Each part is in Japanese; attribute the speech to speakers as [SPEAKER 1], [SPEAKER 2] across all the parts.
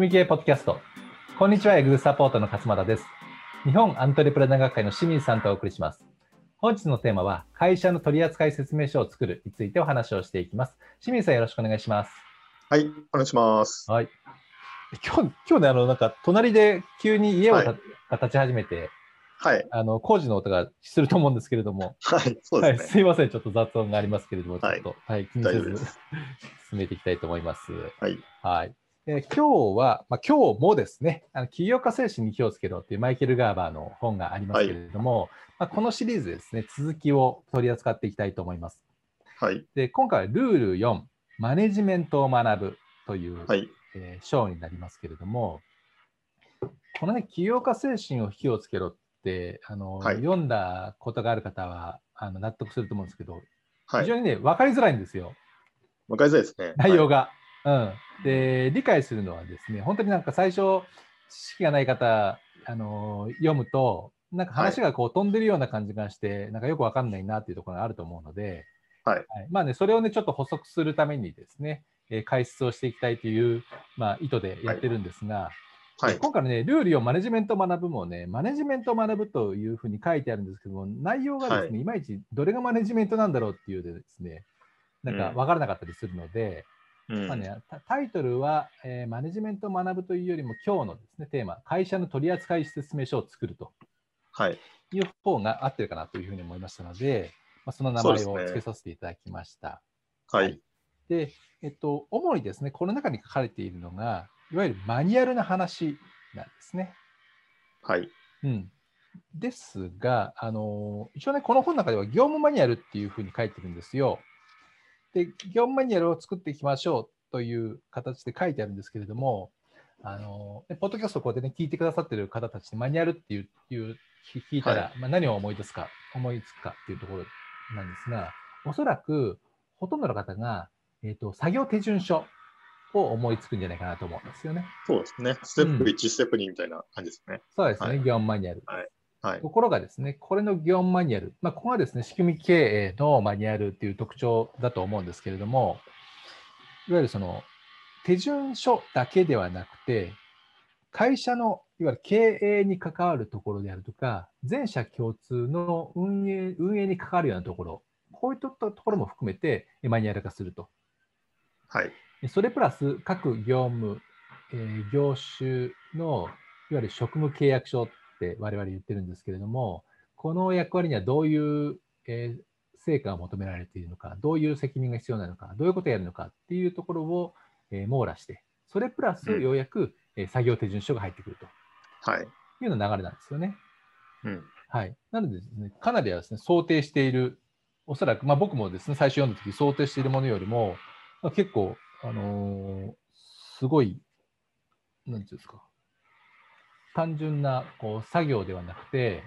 [SPEAKER 1] 仕組み系ポッドキャスト。こんにちは、エグゼサポートの勝俣です。日本アントレプレナー学会の清水さんとお送りします。本日のテーマは、会社の取扱説明書を作るについてお話をしていきます。清水さん、よろしくお願いします。
[SPEAKER 2] はい、お願いします。
[SPEAKER 1] はい。今日、今日ね、あの、なんか、隣で急に家をた、
[SPEAKER 2] はい
[SPEAKER 1] が建ち始めて、
[SPEAKER 2] はい、
[SPEAKER 1] あの、工事の音がすると思うんですけれども、
[SPEAKER 2] はい、そう
[SPEAKER 1] はい、
[SPEAKER 2] ですね。
[SPEAKER 1] すいません、ちょっと雑音がありますけれども、ちょ
[SPEAKER 2] はい
[SPEAKER 1] っと、はい、気にせず進めていきたいと思います。
[SPEAKER 2] はい、
[SPEAKER 1] はい。えー今日は、まあ、今日もですね、あの起業家精神に気をつけろというマイケル・ガーバーの本がありますけれども、まあ、このシリーズですね、続きを取り扱っていきたいと思います。
[SPEAKER 2] はい、
[SPEAKER 1] で、今回はルール4、マネジメントを学ぶという、
[SPEAKER 2] はい、
[SPEAKER 1] えー章になりますけれども、このね、起業家精神を気をつけろって、あの、
[SPEAKER 2] はい
[SPEAKER 1] 読んだことがある方はあの納得すると思うんですけど、
[SPEAKER 2] はい。
[SPEAKER 1] 非常にね、分かりづらいんですよ。
[SPEAKER 2] わかりづらいですね。
[SPEAKER 1] 内容が。うん、で理解するのはですね本当になんか最初知識がない方、あのー読むとなんか話がこう飛んでるような感じがして、なんかよくわかんないなっていうところがあると思うので、
[SPEAKER 2] はい。
[SPEAKER 1] まあね、それをねちょっと補足するためにですね、えー解説をしていきたいという、まあ、意図でやってるんですが、
[SPEAKER 2] はい、
[SPEAKER 1] 今回のね、ルール4マネジメントを学ぶもね、マネジメントを学ぶというふうに書いてあるんですけども、内容がですね、い、まいちどれがマネジメントなんだろうっていうでですね、なんか
[SPEAKER 2] うん。
[SPEAKER 1] 分からなかったりするので、
[SPEAKER 2] うん
[SPEAKER 1] まあね、タタイトルは、えーマネジメントを学ぶというよりも、今日のですね、テーマ、会社の取扱説明書を作ると。
[SPEAKER 2] はい、
[SPEAKER 1] いう方が合ってるかなというふうに思いましたので、まあ、その名前を付けさせていただきました。
[SPEAKER 2] はい、
[SPEAKER 1] で、えっと、主にですね、この中に書かれているのが、いわゆるマニュアルな話なんですね。
[SPEAKER 2] はい、
[SPEAKER 1] うん、ですが、あの一応ね、この本の中では業務マニュアルっていうふうに書いてるんですよ。で、業務マニュアルを作っていきましょうという形で書いてあるんですけれども、あのねポッドキャストをこうやってね、聞いてくださってる方たちでマニュアルっていういう聞いたら、
[SPEAKER 2] は
[SPEAKER 1] まあ、何を思い出すか、思いつくかっていうところなんですが、おそらくほとんどの方が、えー、と作業手順書を思いつくんじゃないかなと思うんですよね。
[SPEAKER 2] そうですね。ステップ
[SPEAKER 1] うん
[SPEAKER 2] 1、ステップ2みたいな感じですね。
[SPEAKER 1] そうですね、
[SPEAKER 2] はい
[SPEAKER 1] 業務マニュアル。
[SPEAKER 2] はい、
[SPEAKER 1] ところがですね、これの業務マニュアル、まあ、ここがですね、仕組み経営のマニュアルっていう特徴だと思うんですけれども、いわゆるその手順書だけではなくて、会社のいわゆる経営に関わるところであるとか、全社共通の運営運営に関わるようなところ、こういったところも含めてマニュアル化すると。
[SPEAKER 2] はい、
[SPEAKER 1] それプラス各業務、えー業種のいわゆる職務契約書って我々言ってるんですけれども、この役割にはどういう、えー成果が求められているのか、どういう責任が必要なのか、どういうことをやるのかっていうところを、えー網羅して、それプラス
[SPEAKER 2] うん
[SPEAKER 1] ようやく、えー作業手順書が入ってくると
[SPEAKER 2] はい、
[SPEAKER 1] いうような流れなんですよね。
[SPEAKER 2] うん、
[SPEAKER 1] はい。なのでですね、かなりはですね、想定している、おそらく、まあ僕もですね、最初読んだ時想定しているものよりも、まあ、結構、あのーすごい、なんていうんですか、単純なこう作業ではなくて、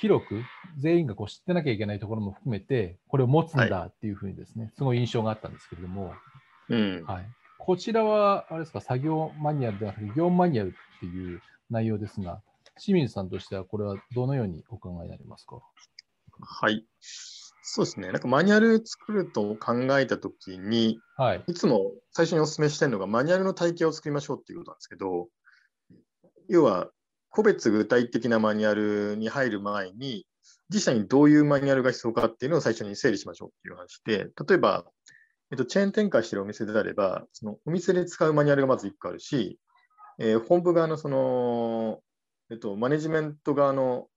[SPEAKER 1] 広く全員がこう知ってなきゃいけないところも含めて、これを持つんだっていうふうにですね、すごい印象があったんですけれども、
[SPEAKER 2] うん。
[SPEAKER 1] はい、こちらは、あれですか、作業マニュアルではなくて、業務マニュアルっていう内容ですが、清水さんとしては、これはどのようにお考えになりますか？
[SPEAKER 2] はい。そうですね。なんかマニュアル作ると考えたときに、
[SPEAKER 1] はい。
[SPEAKER 2] いつも最初にお勧めしてるのがマニュアルの体系を作りましょうっていうことなんですけど、要は個別具体的なマニュアルに入る前に、自社にどういうマニュアルが必要かっていうのを最初に整理しましょうっていう話で、例えば、えっと、チェーン展開しているお店であれば、そのお店で使うマニュアルがまず1個あるし、えー本部側のその、えっと、マネジメント側の、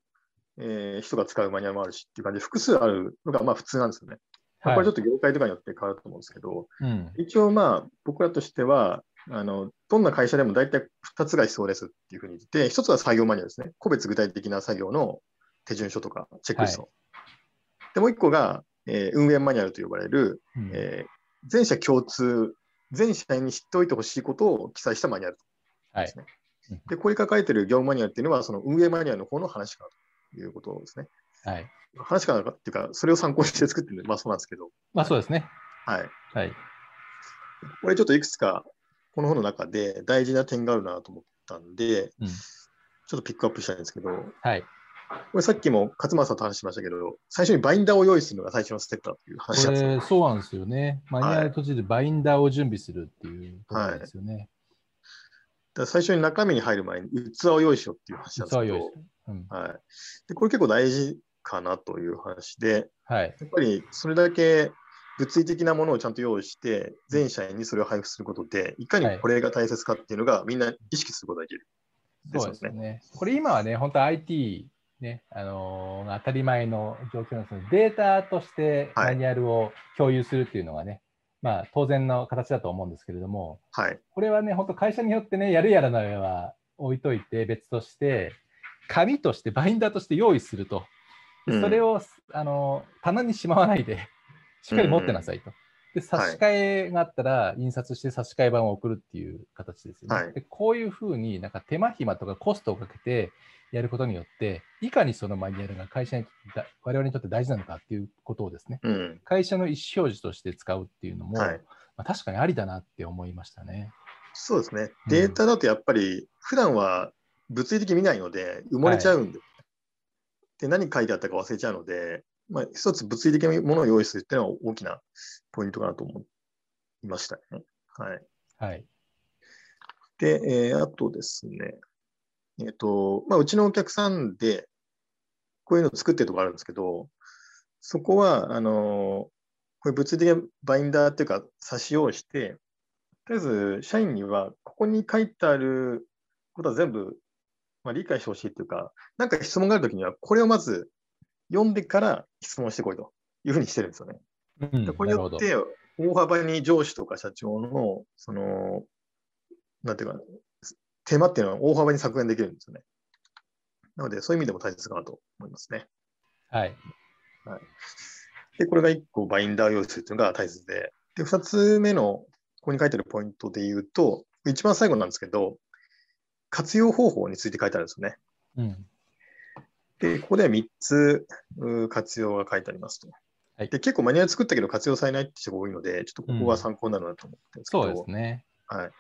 [SPEAKER 2] えー人が使うマニュアルもあるしっていう感じで、複数あるのがまあ普通なんですよね。まあこれちょっと業界とかによって変わると思うんですけど、
[SPEAKER 1] うん。
[SPEAKER 2] 一応まあ僕らとしては、あのどんな会社でも大体2つが必要ですっていうふうに言って、1つは作業マニュアルですね。個別具体的な作業の手順書とかチェックリスト。で、もう1個が、えー運営マニュアルと呼ばれる、
[SPEAKER 1] うん
[SPEAKER 2] えー全社共通、全社に知っておいてほしいことを記載したマニュアル
[SPEAKER 1] はい。
[SPEAKER 2] で、ここに書かれている業務マニュアルっていうのは、その運営マニュアルの方の話かなということですね。
[SPEAKER 1] はい。
[SPEAKER 2] 話かなっていうか、それを参考にして作ってるんで、まあそうなんですけど、
[SPEAKER 1] まあそうですね。
[SPEAKER 2] はい。
[SPEAKER 1] はい。
[SPEAKER 2] これちょっといくつか、この本の中で大事な点があるなと思ったんで、
[SPEAKER 1] うん。
[SPEAKER 2] ちょっとピックアップしたいんですけど、
[SPEAKER 1] はい。
[SPEAKER 2] これさっきも勝間さんと話しましたけど、最初にバインダーを用意するのが最初のステップだという
[SPEAKER 1] こ
[SPEAKER 2] 話なんです
[SPEAKER 1] そうなんですよね。マニュアル途中でバインダーを準備するっていうところですよね。
[SPEAKER 2] だ最初に中身に入る前に器を用意しようっていう話なんですけど、うんはい、でこれ結構大事かなという話で、
[SPEAKER 1] はい、
[SPEAKER 2] やっぱりそれだけ物理的なものをちゃんと用意して、全社員にそれを配布することで、いかにこれが大切かっていうのが、みんな意識することができる、
[SPEAKER 1] そうですね。これ今はね、本当 IT、ね、あのー、当たり前の状況なんですけど、データとしてマニュアルを共有するっていうのがね、はい、まあ当然の形だと思うんですけれども、
[SPEAKER 2] はい、
[SPEAKER 1] これはね、本当会社によってね、やるやらないは置いといて別として、紙として、バインダーとして用意すると。それを、うん、あの棚にしまわないでしっかり持ってなさいと。で、差し替えがあったら、印刷して差し替え版を送るっていう形ですよね。はい、でこういうふうになんか手間暇とかコストをかけてやることによって、いかにそのマニュアルが会社にとって、我々にとって大事なのかっていうことをですね、
[SPEAKER 2] うん、
[SPEAKER 1] 会社の意思表示として使うっていうのも、はい、まあ、確かにありだなって思いましたね。
[SPEAKER 2] そうですね。データだとやっぱり、普段は物理的に見ないので、埋もれちゃうんで、はい、で何書いてあったか忘れちゃうので、まあ、一つ物理的なものを用意するっていうのは大きなポイントかなと思いましたね。はい。
[SPEAKER 1] はい。
[SPEAKER 2] で、えー、あとですね、えっ、ー、と、まあ、うちのお客さんで、こういうのを作ってるとこあるんですけど、そこは、あの、これ物理的なバインダーっていうか、差し用して、とりあえず、社員には、ここに書いてあることは全部、まあ、理解してほしいっていうか、なんか質問があるときには、これをまず読んでから質問してこいというふうにしてるんですよね。うん、これによって、大幅に上司とか社長の、その、なんていうか、手間っていうのは大幅に削減できるんですよね。なので、そういう意味でも大切かなと思いますね。
[SPEAKER 1] はい。
[SPEAKER 2] はい、で、これが1個バインダー用意するというのが大切で、で、2つ目の、ここに書いてあるポイントで言うと、一番最後なんですけど、活用方法について書いてあるんですよね。
[SPEAKER 1] うん、
[SPEAKER 2] で、ここでは3つ活用が書いてありますと。はい、で結構マニュアル作ったけど活用されないって人が多いので、ちょっとここが参考になるなと思ってるんですけど、
[SPEAKER 1] うん、そうですね。
[SPEAKER 2] はい。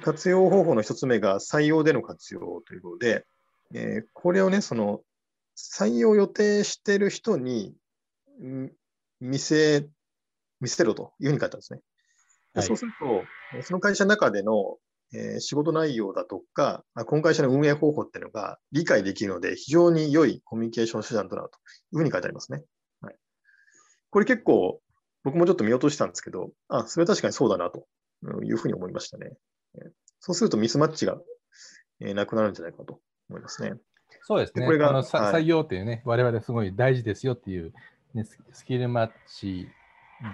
[SPEAKER 2] 活用方法の1つ目が採用での活用ということで、えー、これをね、その採用予定している人に見せ見せろというふうに書いてあるんですね。はい、そうすると、その会社の中でのえー、仕事内容だとか、この会社の運営方法っていうのが理解できるので、非常に良いコミュニケーション手段となるというふうに書いてありますね。はい、これ結構、僕もちょっと見落としたんですけど、あ、それは確かにそうだなというふうに思いましたね。そうするとミスマッチが、えー、なくなるんじゃないかと思いますね。
[SPEAKER 1] そうですね。これが、はい、採用っていうね、我々すごい大事ですよっていう、ね、スキルマッチ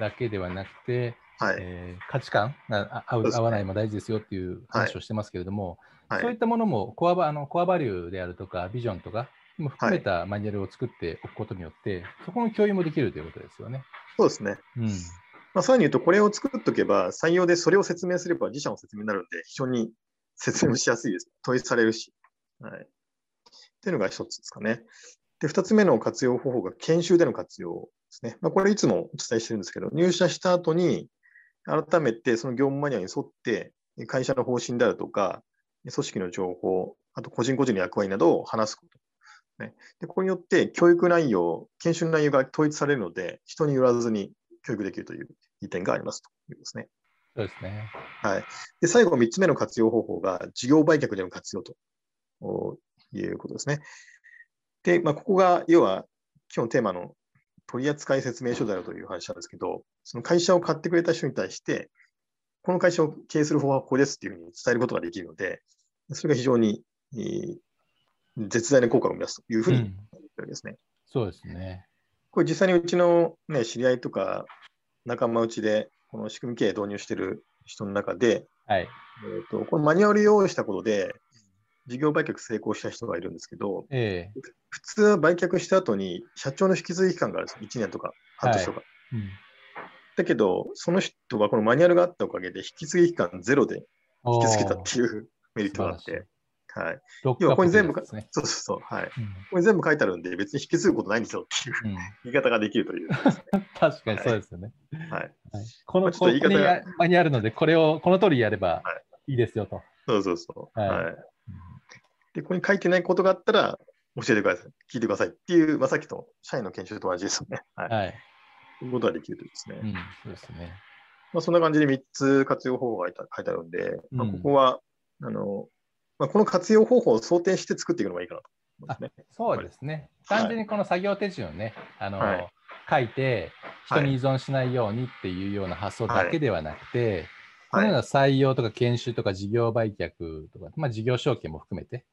[SPEAKER 1] だけではなくて、
[SPEAKER 2] はい
[SPEAKER 1] えー、価値観が合う、合わないも大事ですよっていう話をしてますけれども、はい、そういったものもコアあのコアバリューであるとか、ビジョンとかも含めたマニュアルを作っておくことによって、はい、そこの共有もできるということですよね。
[SPEAKER 2] そうですね。
[SPEAKER 1] うん
[SPEAKER 2] まあ、さらに言うと、これを作っておけば、採用でそれを説明すれば自社の説明になるので、非常に説明しやすいです。問いされるし。はい。っていうのが一つですかね。で、二つ目の活用方法が研修での活用ですね。まあ、これいつもお伝えしてるんですけど、入社した後に、改めてその業務マニュアルに沿って、会社の方針であるとか、組織の情報、あと個人個人の役割などを話すこと。ね、でこれによって教育内容、研修の内容が統一されるので、人によらずに教育できるという利点がありますというですね。
[SPEAKER 1] そうですね。
[SPEAKER 2] はい。で、最後3つ目の活用方法が事業売却での活用ということですね。で、まあ、ここが要は今日のテーマの取扱説明書であるという話なんですけど、その会社を買ってくれた人に対して、この会社を経営する方法はここですっていうふうに伝えることができるので、それが非常に、えー、絶大な効果を生み出すというふうに言ってるわけですね、うん。
[SPEAKER 1] そうですね。
[SPEAKER 2] これ実際にうちの、ね、知り合いとか仲間内でこの仕組み経営導入している人の中で、
[SPEAKER 1] はい、
[SPEAKER 2] えーと、このマニュアル用意したことで、事業売却成功した人がいるんですけど、
[SPEAKER 1] え
[SPEAKER 2] ー、普通は売却した後に社長の引き継ぎ期間があるんですよ。1年とか半年とか。はいうん、だけど、その人はこのマニュアルがあったおかげで引き継ぎ期間ゼロで引き継げたっていうメリットがあって。はい。要はここに全部、ね、そうそうそう、はい、うん、ここに全部書いてあるんで、別に引き継ぐことないんですよっていう、言い方ができるという、ね、
[SPEAKER 1] 確かにそうですよね。
[SPEAKER 2] はい。
[SPEAKER 1] はい、この、まあ、ここにマニュアルので、これをこの通りやればいいですよと。
[SPEAKER 2] そうそうそう。はい、はいで、ここに書いてないことがあったら、教えてください。聞いてくださいっていう、まあ、さっきと社員の研修と同じですよね。はい。はい、そういうことができるとですね。
[SPEAKER 1] うん、そうですね。
[SPEAKER 2] まあ、そんな感じで3つ活用方法が書いてあるんで、まあ、ここは、あのまあ、この活用方法を想定して作っていくのがいいかなと思いますね。
[SPEAKER 1] そうですね。
[SPEAKER 2] はい
[SPEAKER 1] 単純にこの作業手順をね、あの
[SPEAKER 2] はい
[SPEAKER 1] 書いて、人に依存しないようにっていうような発想だけではなくて、このような採用とか研修とか事業売却とか、まあ、事業承継も含めて、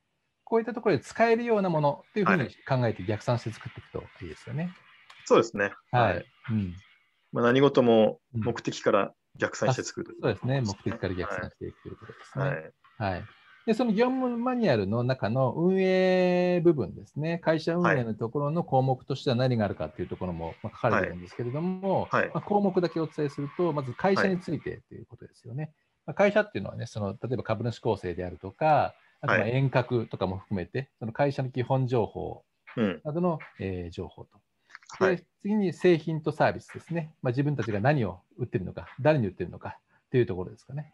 [SPEAKER 1] こういったところで使えるようなものっていうふうに考えて逆算して作っていくといいですよね。
[SPEAKER 2] そうですね。
[SPEAKER 1] はい。うん、
[SPEAKER 2] まあ、何事も
[SPEAKER 1] うん
[SPEAKER 2] 目的から逆算して作るとい
[SPEAKER 1] そうですね。目的から逆算していくということですね。
[SPEAKER 2] はい。
[SPEAKER 1] はい。で、その業務マニュアルの中の運営部分ですね、会社運営のところの項目としては何があるかっていうところもまあ書かれてるんですけれども、
[SPEAKER 2] はい
[SPEAKER 1] まあ、項目だけお伝えすると、まず会社についてということですよね。まあ、会社っていうのはね、その例えば株主構成であるとか、あとまあ
[SPEAKER 2] はい
[SPEAKER 1] 遠隔とかも含めて、その会社の基本情報
[SPEAKER 2] うん。
[SPEAKER 1] などの、えー情報と。で
[SPEAKER 2] はい。
[SPEAKER 1] 次に製品とサービスですね。まあ、自分たちが何を売ってるのか、誰に売ってるのかというところですかね。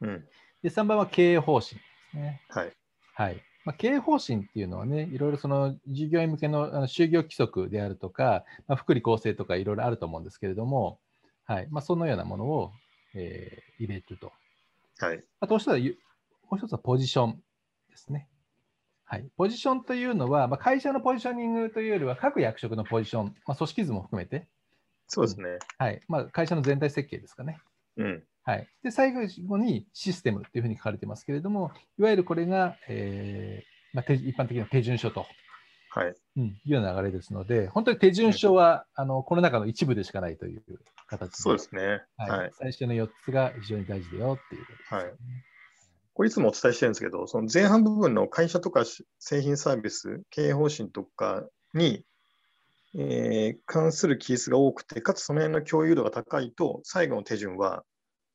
[SPEAKER 2] うん。
[SPEAKER 1] で、3番は経営方針ですね。
[SPEAKER 2] はい。
[SPEAKER 1] はいまあ、経営方針っていうのはね、いろいろその従業員向けのあの就業規則であるとか、まあ、福利厚生とかいろいろあると思うんですけれども、はいまあ、そのようなものを、えー入れると。
[SPEAKER 2] はい。
[SPEAKER 1] あともう一つはポジションですね。はい、ポジションというのは、まあ、会社のポジショニングというよりは各役職のポジション、まあ、組織図も含めて、
[SPEAKER 2] そうですね。
[SPEAKER 1] はいまあ、会社の全体設計ですかね。
[SPEAKER 2] うん。
[SPEAKER 1] はい、で最後にシステムというふうに書かれてますけれども、いわゆるこれが、えーまあ、手一般的な手順書と、
[SPEAKER 2] はい。
[SPEAKER 1] うん、いうような流れですので、本当に手順書は、あのこの中の一部でしかないという形で、
[SPEAKER 2] そうですね。
[SPEAKER 1] はい
[SPEAKER 2] はい。
[SPEAKER 1] 最初の4つが非常に大事だよっていうことです、ね。
[SPEAKER 2] はいこれいつもお伝えしてるんですけど、その前半部分の会社とかし製品サービス、経営方針とかに、えー関するケースが多くて、かつその辺の共有度が高いと、最後の手順は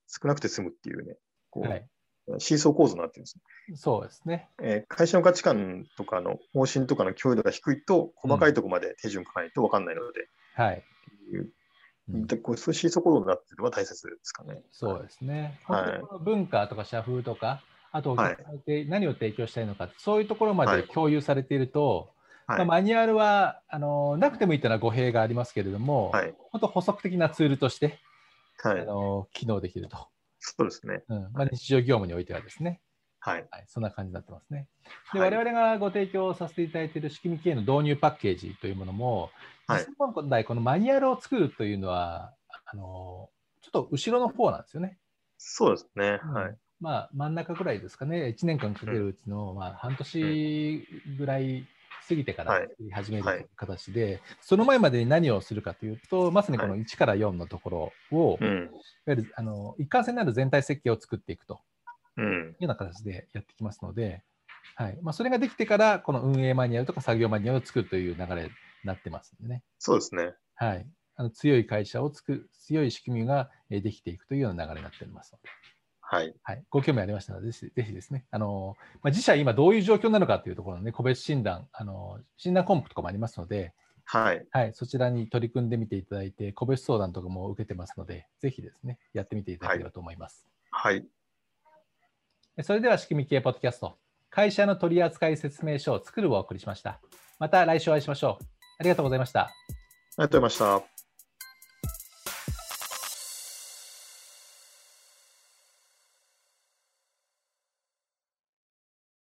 [SPEAKER 2] 少なくて済むっていうね、こう
[SPEAKER 1] はい、
[SPEAKER 2] シーソー構造になってるんです。
[SPEAKER 1] そうですね。
[SPEAKER 2] えー会社の価値観とかの方針とかの共有度が低いと、細かいところまで手順書かないと分かんないので、
[SPEAKER 1] はい。
[SPEAKER 2] いう
[SPEAKER 1] うん
[SPEAKER 2] でこうそういうシーソー構造になっているのが大切ですかね。
[SPEAKER 1] そうですね。
[SPEAKER 2] はい
[SPEAKER 1] 文化とか社風とか、あと何を提供したいのか、そういうところま
[SPEAKER 2] はい
[SPEAKER 1] で共有されていると、
[SPEAKER 2] はい
[SPEAKER 1] まあ、マニュアルはあのなくてもいいというのは語弊がありますけれども、
[SPEAKER 2] はい。
[SPEAKER 1] 本当補足的なツールとして、
[SPEAKER 2] はい。
[SPEAKER 1] あの機能できると、
[SPEAKER 2] そうですね。
[SPEAKER 1] うんまあ、日常業務においてはですね、
[SPEAKER 2] はい。
[SPEAKER 1] はい、そんな感じになってますね。で、
[SPEAKER 2] はい
[SPEAKER 1] 我々がご提供させていただいている仕組み系の導入パッケージというものも、
[SPEAKER 2] はい
[SPEAKER 1] 実際問題、このマニュアルを作るというのは、あのちょっと後ろの方なんですよね。
[SPEAKER 2] そうですね。はい。
[SPEAKER 1] まあ、真ん中ぐらいですかね、1年間かけるうちの、まあ、半年ぐらい過ぎてから始めると
[SPEAKER 2] はい
[SPEAKER 1] いう形で、その前までに何をするかというと、まさにこの1から4のところを、いわ
[SPEAKER 2] うん。
[SPEAKER 1] ゆるあの一貫性のある全体設計を作っていくと
[SPEAKER 2] うん。
[SPEAKER 1] ような形でやってきますので、はいまあ、それができてから、この運営マニュアルとか作業マニュアルを作るという流れになってますんでね。
[SPEAKER 2] そうですね。
[SPEAKER 1] はい、あの強い会社を作る、強い仕組みがえーできていくというような流れになっておりますので。
[SPEAKER 2] はい。はい。
[SPEAKER 1] はい、ご興味ありましたら、ぜひぜひですね、あのまあ、自社今どういう状況なのかというところの、ね、個別診断、あの診断項目とかもありますので、
[SPEAKER 2] はい。
[SPEAKER 1] はい、そちらに取り組んでみていただいて、個別相談とかも受けてますので、ぜひですね、やってみていただければと思います。
[SPEAKER 2] はい。
[SPEAKER 1] それでは、仕組み系ポッドキャスト、会社の取扱説明書を作るをお送りしました。また来週お会いしましょう。ありがとうございました。
[SPEAKER 2] ありがとうございました。